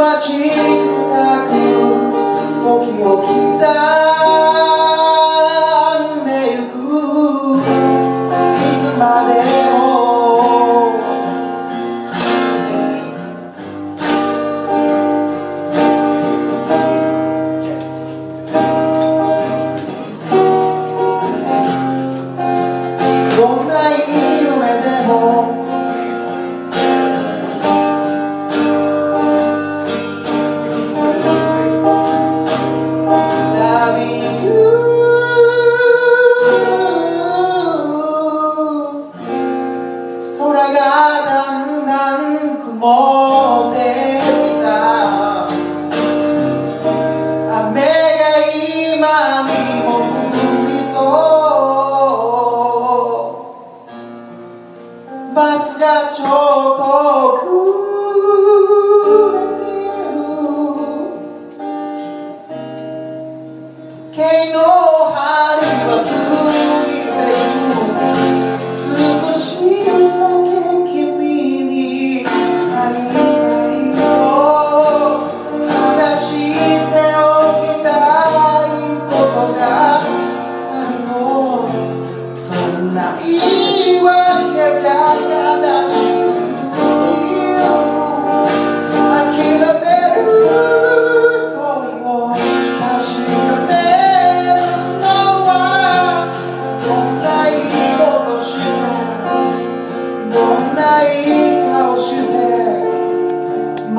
待ちくなく時を刻む。がだんだん曇ってきた雨が今にも降りそうバスがちょっと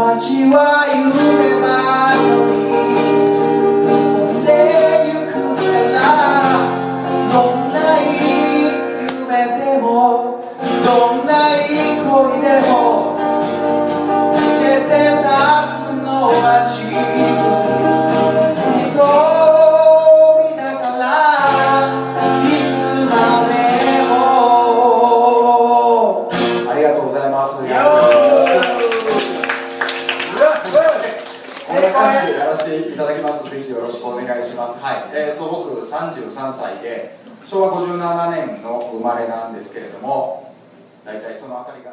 街は夢ばか こんな感じでやらせていただきます。ぜひよろしくお願いします。はい。えー、と僕33歳で昭和57年の生まれなんですけれども大体そのあたりが